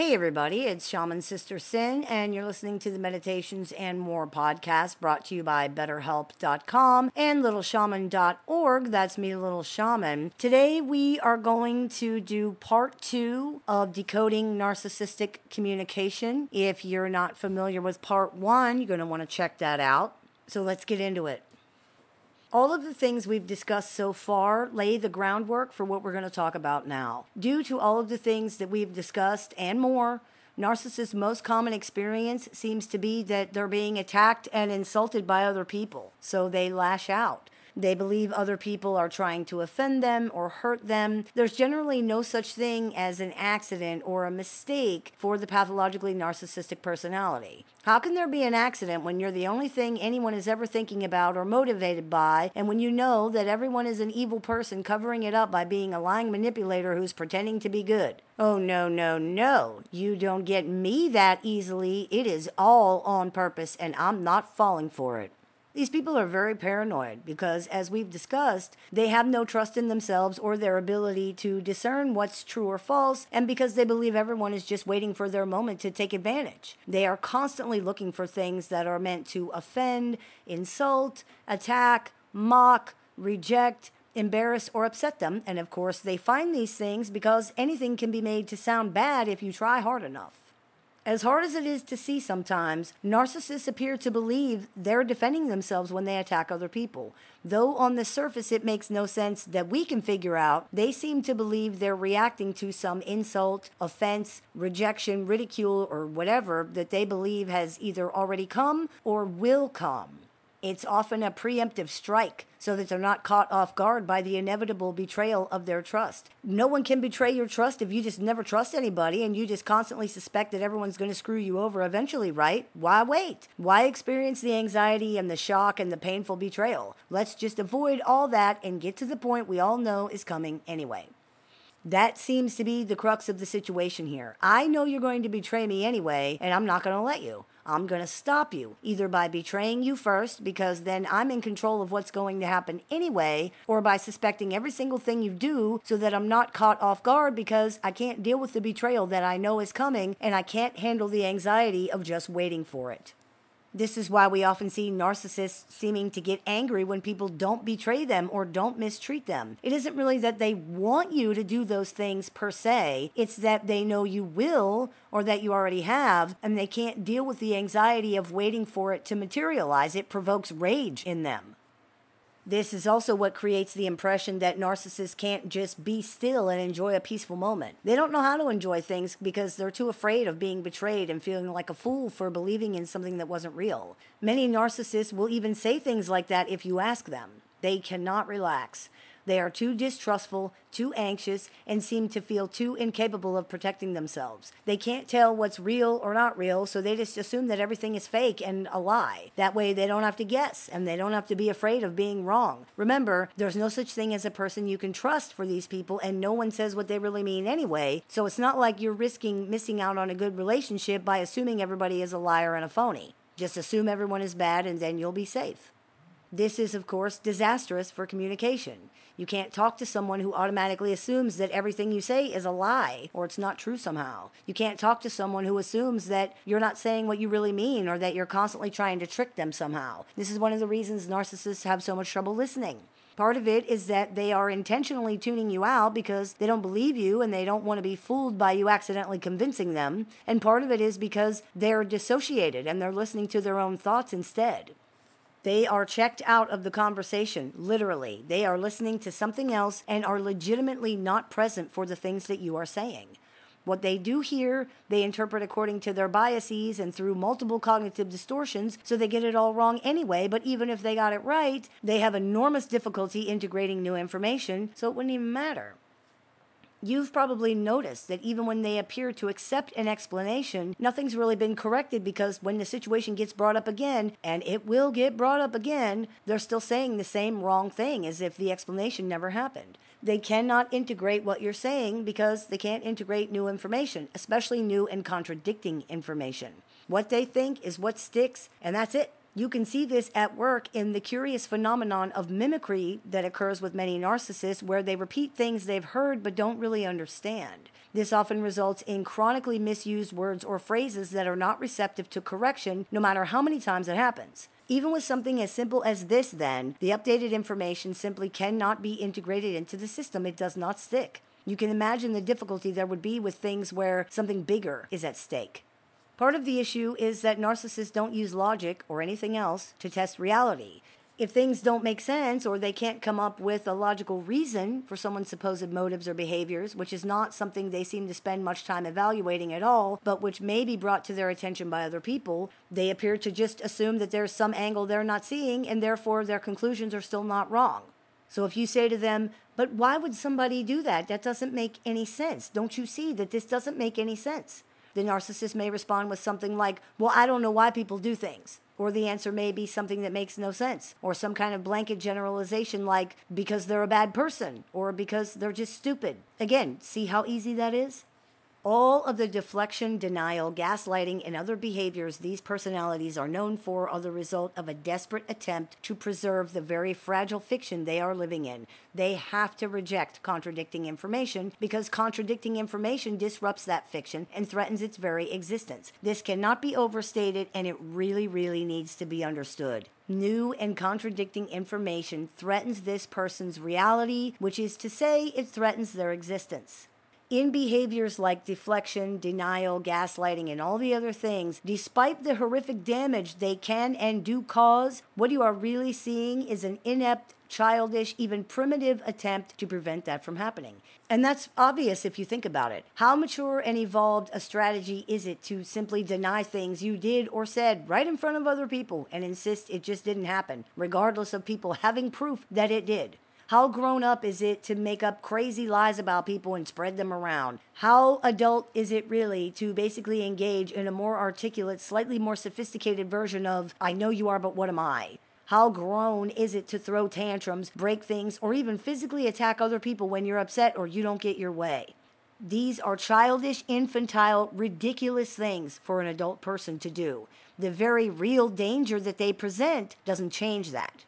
Hey, everybody, it's Shaman Sister Sin, and you're listening to the Meditations and More podcast brought to you by BetterHelp.com and LittleShaman.org. That's me, Little Shaman. Today, we are going to do part two of decoding narcissistic communication. If you're not familiar with part one, you're going to want to check that out. So let's get into it. All of the things we've discussed so far lay the groundwork for what we're going to talk about now. Due to all of the things that we've discussed and more, narcissists' most common experience seems to be that they're being attacked and insulted by other people, so they lash out. They believe other people are trying to offend them or hurt them. There's generally no such thing as an accident or a mistake for the pathologically narcissistic personality. How can there be an accident when you're the only thing anyone is ever thinking about or motivated by, and when you know that everyone is an evil person covering it up by being a lying manipulator who's pretending to be good? Oh, no, no, no. You don't get me that easily. It is all on purpose, and I'm not falling for it. These people are very paranoid because, as we've discussed, they have no trust in themselves or their ability to discern what's true or false, and because they believe everyone is just waiting for their moment to take advantage. They are constantly looking for things that are meant to offend, insult, attack, mock, reject, embarrass, or upset them, and of course, they find these things because anything can be made to sound bad if you try hard enough. As hard as it is to see sometimes, narcissists appear to believe they're defending themselves when they attack other people. Though on the surface it makes no sense that we can figure out, they seem to believe they're reacting to some insult, offense, rejection, ridicule, or whatever that they believe has either already come or will come. It's often a preemptive strike so that they're not caught off guard by the inevitable betrayal of their trust. No one can betray your trust if you just never trust anybody and you just constantly suspect that everyone's going to screw you over eventually, right? Why wait? Why experience the anxiety and the shock and the painful betrayal? Let's just avoid all that and get to the point we all know is coming anyway. That seems to be the crux of the situation here. I know you're going to betray me anyway, and I'm not going to let you. I'm going to stop you, either by betraying you first, because then I'm in control of what's going to happen anyway, or by suspecting every single thing you do so that I'm not caught off guard because I can't deal with the betrayal that I know is coming and I can't handle the anxiety of just waiting for it. This is why we often see narcissists seeming to get angry when people don't betray them or don't mistreat them. It isn't really that they want you to do those things per se, it's that they know you will or that you already have, and they can't deal with the anxiety of waiting for it to materialize. It provokes rage in them. This is also what creates the impression that narcissists can't just be still and enjoy a peaceful moment. They don't know how to enjoy things because they're too afraid of being betrayed and feeling like a fool for believing in something that wasn't real. Many narcissists will even say things like that if you ask them. They cannot relax. They are too distrustful, too anxious, and seem to feel too incapable of protecting themselves. They can't tell what's real or not real, so they just assume that everything is fake and a lie. That way, they don't have to guess and they don't have to be afraid of being wrong. Remember, there's no such thing as a person you can trust for these people, and no one says what they really mean anyway, so it's not like you're risking missing out on a good relationship by assuming everybody is a liar and a phony. Just assume everyone is bad and then you'll be safe. This is, of course, disastrous for communication. You can't talk to someone who automatically assumes that everything you say is a lie or it's not true somehow. You can't talk to someone who assumes that you're not saying what you really mean or that you're constantly trying to trick them somehow. This is one of the reasons narcissists have so much trouble listening. Part of it is that they are intentionally tuning you out because they don't believe you and they don't want to be fooled by you accidentally convincing them. And part of it is because they're dissociated and they're listening to their own thoughts instead. They are checked out of the conversation, literally. They are listening to something else and are legitimately not present for the things that you are saying. What they do hear, they interpret according to their biases and through multiple cognitive distortions, so they get it all wrong anyway. But even if they got it right, they have enormous difficulty integrating new information, so it wouldn't even matter. You've probably noticed that even when they appear to accept an explanation, nothing's really been corrected because when the situation gets brought up again, and it will get brought up again, they're still saying the same wrong thing as if the explanation never happened. They cannot integrate what you're saying because they can't integrate new information, especially new and contradicting information. What they think is what sticks, and that's it. You can see this at work in the curious phenomenon of mimicry that occurs with many narcissists, where they repeat things they've heard but don't really understand. This often results in chronically misused words or phrases that are not receptive to correction, no matter how many times it happens. Even with something as simple as this, then, the updated information simply cannot be integrated into the system. It does not stick. You can imagine the difficulty there would be with things where something bigger is at stake. Part of the issue is that narcissists don't use logic or anything else to test reality if things don't make sense or they can't come up with a logical reason for someone's supposed motives or behaviors, which is not something they seem to spend much time evaluating at all, but which may be brought to their attention by other people, they appear to just assume that there's some angle they're not seeing and therefore their conclusions are still not wrong. So if you say to them, but why would somebody do that? That doesn't make any sense. Don't you see that this doesn't make any sense? The narcissist may respond with something like, well, I don't know why people do things. Or the answer may be something that makes no sense, or some kind of blanket generalization like because they're a bad person, or because they're just stupid. Again, see how easy that is? All of the deflection, denial, gaslighting, and other behaviors these personalities are known for are the result of a desperate attempt to preserve the very fragile fiction they are living in. They have to reject contradicting information because contradicting information disrupts that fiction and threatens its very existence. This cannot be overstated and it really, really needs to be understood. New and contradicting information threatens this person's reality, which is to say, it threatens their existence in behaviors like deflection, denial, gaslighting, and all the other things, despite the horrific damage they can and do cause, what you are really seeing is an inept, childish, even primitive attempt to prevent that from happening. And that's obvious if you think about it. How mature and evolved a strategy is it to simply deny things you did or said right in front of other people and insist it just didn't happen, regardless of people having proof that it did? How grown up is it to make up crazy lies about people and spread them around? How adult is it really to basically engage in a more articulate, slightly more sophisticated version of, I know you are, but what am I? How grown is it to throw tantrums, break things, or even physically attack other people when you're upset or you don't get your way? These are childish, infantile, ridiculous things for an adult person to do. The very real danger that they present doesn't change that.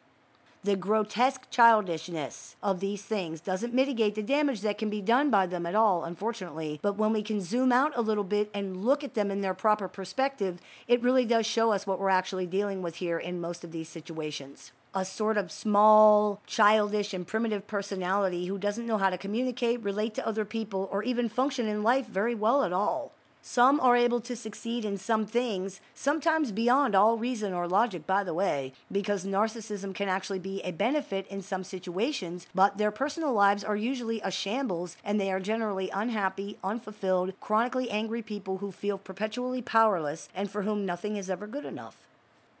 The grotesque childishness of these things doesn't mitigate the damage that can be done by them at all, unfortunately. But when we can zoom out a little bit and look at them in their proper perspective, it really does show us what we're actually dealing with here in most of these situations a sort of small, childish, and primitive personality who doesn't know how to communicate, relate to other people, or even function in life very well at all. Some are able to succeed in some things, sometimes beyond all reason or logic, by the way, because narcissism can actually be a benefit in some situations, but their personal lives are usually a shambles and they are generally unhappy, unfulfilled, chronically angry people who feel perpetually powerless and for whom nothing is ever good enough.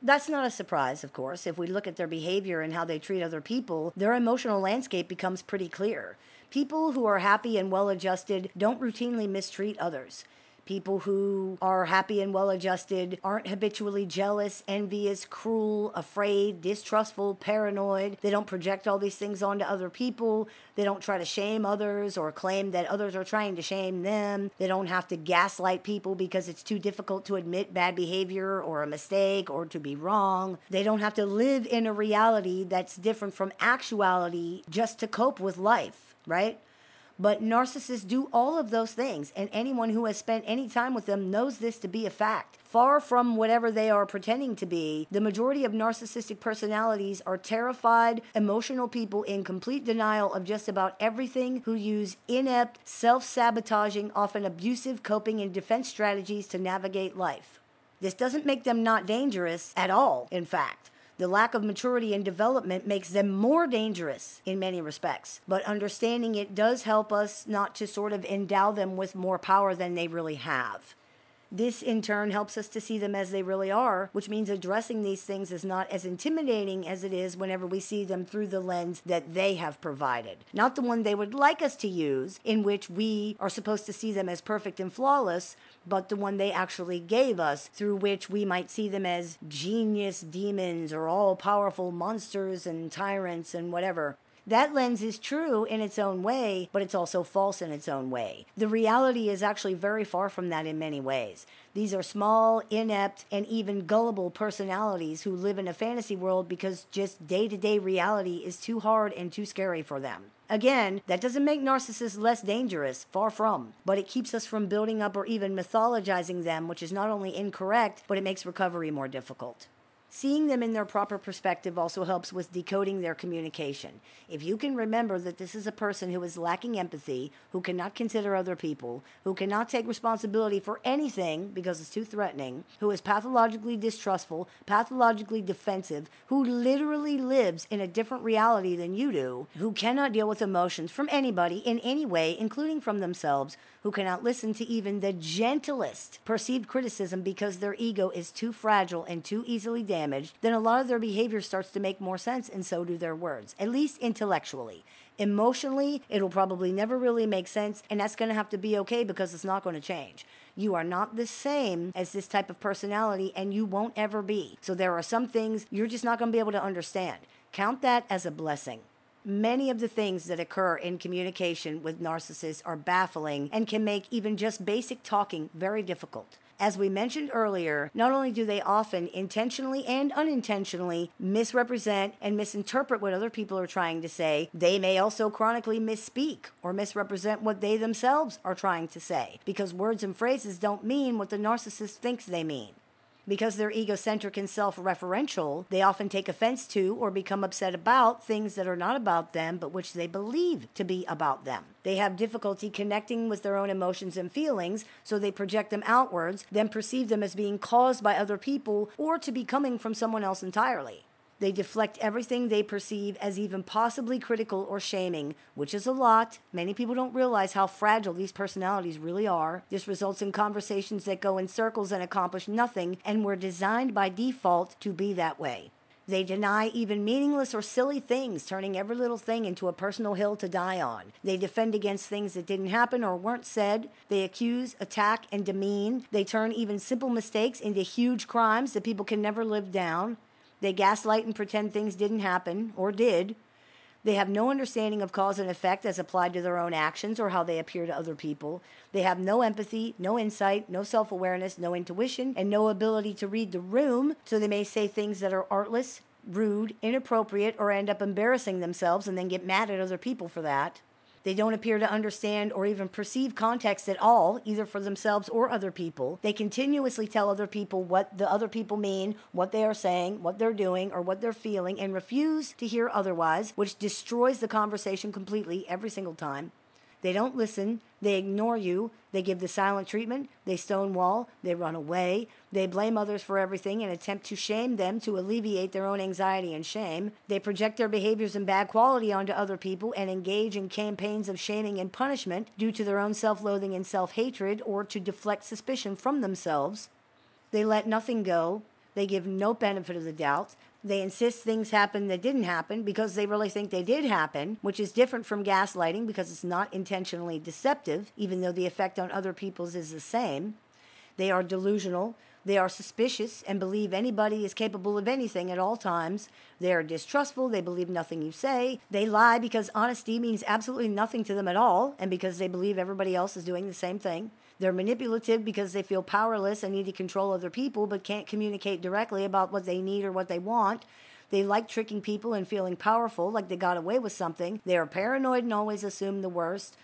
That's not a surprise, of course. If we look at their behavior and how they treat other people, their emotional landscape becomes pretty clear. People who are happy and well adjusted don't routinely mistreat others. People who are happy and well adjusted aren't habitually jealous, envious, cruel, afraid, distrustful, paranoid. They don't project all these things onto other people. They don't try to shame others or claim that others are trying to shame them. They don't have to gaslight people because it's too difficult to admit bad behavior or a mistake or to be wrong. They don't have to live in a reality that's different from actuality just to cope with life, right? But narcissists do all of those things, and anyone who has spent any time with them knows this to be a fact. Far from whatever they are pretending to be, the majority of narcissistic personalities are terrified, emotional people in complete denial of just about everything who use inept, self sabotaging, often abusive coping and defense strategies to navigate life. This doesn't make them not dangerous at all, in fact. The lack of maturity and development makes them more dangerous in many respects. But understanding it does help us not to sort of endow them with more power than they really have. This in turn helps us to see them as they really are, which means addressing these things is not as intimidating as it is whenever we see them through the lens that they have provided. Not the one they would like us to use, in which we are supposed to see them as perfect and flawless, but the one they actually gave us, through which we might see them as genius demons or all powerful monsters and tyrants and whatever. That lens is true in its own way, but it's also false in its own way. The reality is actually very far from that in many ways. These are small, inept, and even gullible personalities who live in a fantasy world because just day to day reality is too hard and too scary for them. Again, that doesn't make narcissists less dangerous, far from, but it keeps us from building up or even mythologizing them, which is not only incorrect, but it makes recovery more difficult. Seeing them in their proper perspective also helps with decoding their communication. If you can remember that this is a person who is lacking empathy, who cannot consider other people, who cannot take responsibility for anything because it's too threatening, who is pathologically distrustful, pathologically defensive, who literally lives in a different reality than you do, who cannot deal with emotions from anybody in any way, including from themselves, who cannot listen to even the gentlest perceived criticism because their ego is too fragile and too easily damaged, then a lot of their behavior starts to make more sense, and so do their words, at least intellectually. Emotionally, it'll probably never really make sense, and that's going to have to be okay because it's not going to change. You are not the same as this type of personality, and you won't ever be. So there are some things you're just not going to be able to understand. Count that as a blessing. Many of the things that occur in communication with narcissists are baffling and can make even just basic talking very difficult. As we mentioned earlier, not only do they often intentionally and unintentionally misrepresent and misinterpret what other people are trying to say, they may also chronically misspeak or misrepresent what they themselves are trying to say because words and phrases don't mean what the narcissist thinks they mean. Because they're egocentric and self referential, they often take offense to or become upset about things that are not about them, but which they believe to be about them. They have difficulty connecting with their own emotions and feelings, so they project them outwards, then perceive them as being caused by other people or to be coming from someone else entirely. They deflect everything they perceive as even possibly critical or shaming, which is a lot. Many people don't realize how fragile these personalities really are. This results in conversations that go in circles and accomplish nothing and were designed by default to be that way. They deny even meaningless or silly things, turning every little thing into a personal hill to die on. They defend against things that didn't happen or weren't said. They accuse, attack, and demean. They turn even simple mistakes into huge crimes that people can never live down. They gaslight and pretend things didn't happen or did. They have no understanding of cause and effect as applied to their own actions or how they appear to other people. They have no empathy, no insight, no self awareness, no intuition, and no ability to read the room, so they may say things that are artless, rude, inappropriate, or end up embarrassing themselves and then get mad at other people for that. They don't appear to understand or even perceive context at all, either for themselves or other people. They continuously tell other people what the other people mean, what they are saying, what they're doing, or what they're feeling, and refuse to hear otherwise, which destroys the conversation completely every single time. They don't listen. They ignore you. They give the silent treatment. They stonewall. They run away. They blame others for everything and attempt to shame them to alleviate their own anxiety and shame. They project their behaviors and bad quality onto other people and engage in campaigns of shaming and punishment due to their own self loathing and self hatred or to deflect suspicion from themselves. They let nothing go. They give no benefit of the doubt. They insist things happen that didn't happen because they really think they did happen, which is different from gaslighting because it's not intentionally deceptive, even though the effect on other people's is the same. They are delusional. They are suspicious and believe anybody is capable of anything at all times. They are distrustful. They believe nothing you say. They lie because honesty means absolutely nothing to them at all and because they believe everybody else is doing the same thing. They're manipulative because they feel powerless and need to control other people but can't communicate directly about what they need or what they want. They like tricking people and feeling powerful, like they got away with something. They are paranoid and always assume the worst.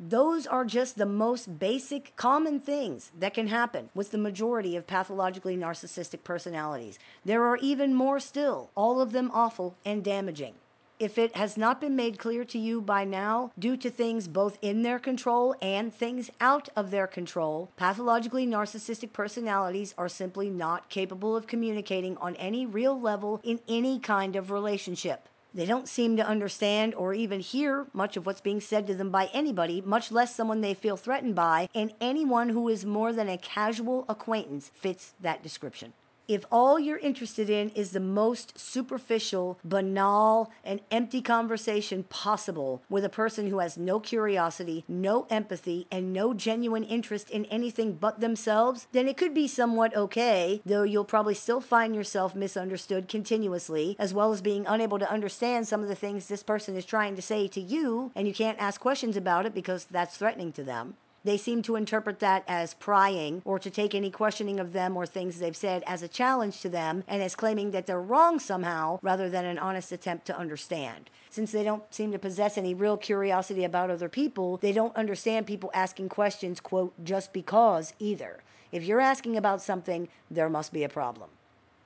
Those are just the most basic, common things that can happen with the majority of pathologically narcissistic personalities. There are even more still, all of them awful and damaging if it has not been made clear to you by now, due to things both in their control and things out of their control, pathologically narcissistic personalities are simply not capable of communicating on any real level in any kind of relationship. They don't seem to understand or even hear much of what's being said to them by anybody, much less someone they feel threatened by, and anyone who is more than a casual acquaintance fits that description. If all you're interested in is the most superficial, banal, and empty conversation possible with a person who has no curiosity, no empathy, and no genuine interest in anything but themselves, then it could be somewhat okay, though you'll probably still find yourself misunderstood continuously, as well as being unable to understand some of the things this person is trying to say to you, and you can't ask questions about it because that's threatening to them. They seem to interpret that as prying or to take any questioning of them or things they've said as a challenge to them and as claiming that they're wrong somehow rather than an honest attempt to understand. Since they don't seem to possess any real curiosity about other people, they don't understand people asking questions, quote, just because either. If you're asking about something, there must be a problem.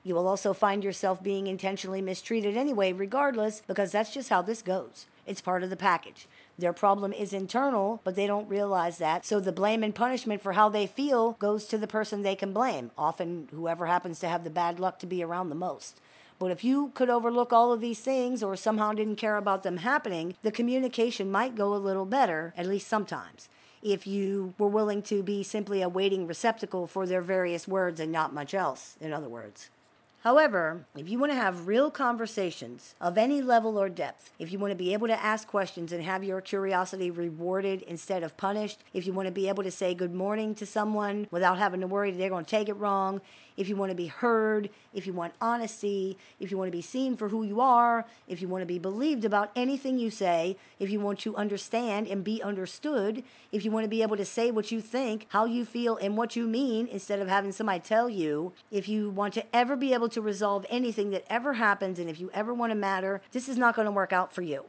You will also find yourself being intentionally mistreated anyway, regardless, because that's just how this goes. It's part of the package. Their problem is internal, but they don't realize that. So the blame and punishment for how they feel goes to the person they can blame, often whoever happens to have the bad luck to be around the most. But if you could overlook all of these things or somehow didn't care about them happening, the communication might go a little better, at least sometimes. If you were willing to be simply a waiting receptacle for their various words and not much else, in other words. However, if you want to have real conversations of any level or depth, if you want to be able to ask questions and have your curiosity rewarded instead of punished, if you want to be able to say good morning to someone without having to worry they're going to take it wrong, if you want to be heard, if you want honesty, if you want to be seen for who you are, if you want to be believed about anything you say, if you want to understand and be understood, if you want to be able to say what you think, how you feel, and what you mean instead of having somebody tell you, if you want to ever be able to resolve anything that ever happens, and if you ever want to matter, this is not going to work out for you.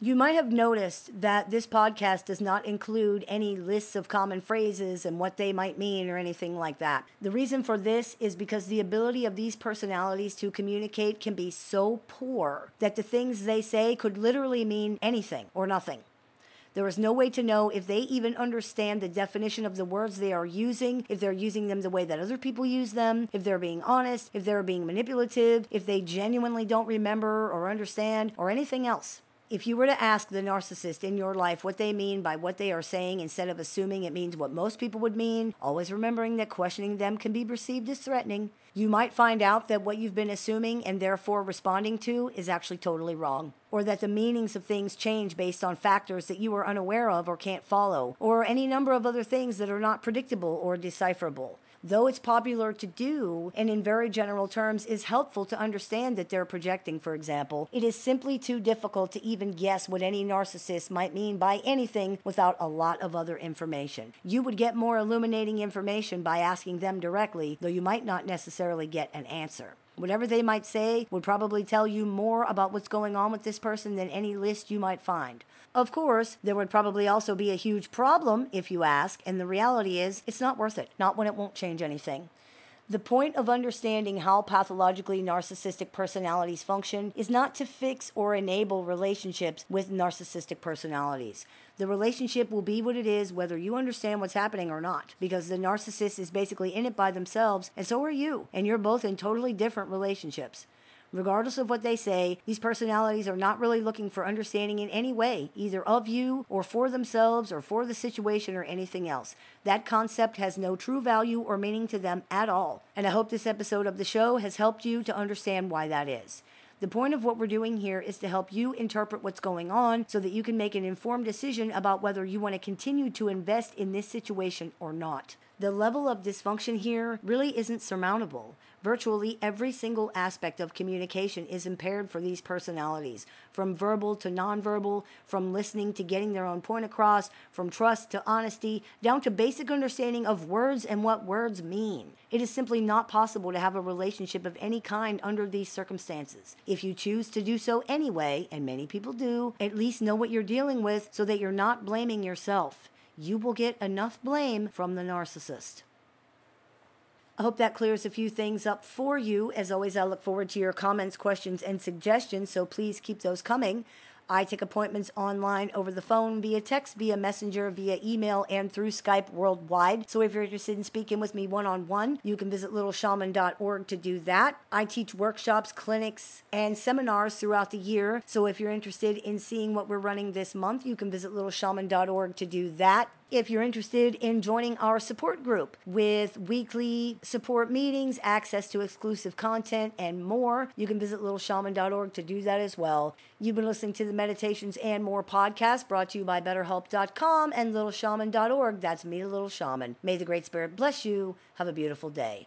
You might have noticed that this podcast does not include any lists of common phrases and what they might mean or anything like that. The reason for this is because the ability of these personalities to communicate can be so poor that the things they say could literally mean anything or nothing. There is no way to know if they even understand the definition of the words they are using, if they're using them the way that other people use them, if they're being honest, if they're being manipulative, if they genuinely don't remember or understand, or anything else. If you were to ask the narcissist in your life what they mean by what they are saying instead of assuming it means what most people would mean, always remembering that questioning them can be perceived as threatening, you might find out that what you've been assuming and therefore responding to is actually totally wrong. Or that the meanings of things change based on factors that you are unaware of or can't follow, or any number of other things that are not predictable or decipherable though it's popular to do and in very general terms is helpful to understand that they're projecting, for example, it is simply too difficult to even guess what any narcissist might mean by anything without a lot of other information. You would get more illuminating information by asking them directly, though you might not necessarily get an answer. Whatever they might say would probably tell you more about what's going on with this person than any list you might find. Of course, there would probably also be a huge problem if you ask, and the reality is it's not worth it, not when it won't change anything. The point of understanding how pathologically narcissistic personalities function is not to fix or enable relationships with narcissistic personalities. The relationship will be what it is whether you understand what's happening or not, because the narcissist is basically in it by themselves, and so are you, and you're both in totally different relationships. Regardless of what they say, these personalities are not really looking for understanding in any way, either of you or for themselves or for the situation or anything else. That concept has no true value or meaning to them at all. And I hope this episode of the show has helped you to understand why that is. The point of what we're doing here is to help you interpret what's going on so that you can make an informed decision about whether you want to continue to invest in this situation or not. The level of dysfunction here really isn't surmountable. Virtually every single aspect of communication is impaired for these personalities, from verbal to nonverbal, from listening to getting their own point across, from trust to honesty, down to basic understanding of words and what words mean. It is simply not possible to have a relationship of any kind under these circumstances. If you choose to do so anyway, and many people do, at least know what you're dealing with so that you're not blaming yourself. You will get enough blame from the narcissist. I hope that clears a few things up for you. As always, I look forward to your comments, questions, and suggestions, so please keep those coming. I take appointments online over the phone, via text, via messenger, via email, and through Skype worldwide. So if you're interested in speaking with me one on one, you can visit littleshaman.org to do that. I teach workshops, clinics, and seminars throughout the year. So if you're interested in seeing what we're running this month, you can visit littleshaman.org to do that. If you're interested in joining our support group with weekly support meetings, access to exclusive content, and more, you can visit littleshaman.org to do that as well. You've been listening to the Meditations and More podcast brought to you by BetterHelp.com and littleshaman.org. That's me, Little Shaman. May the Great Spirit bless you. Have a beautiful day.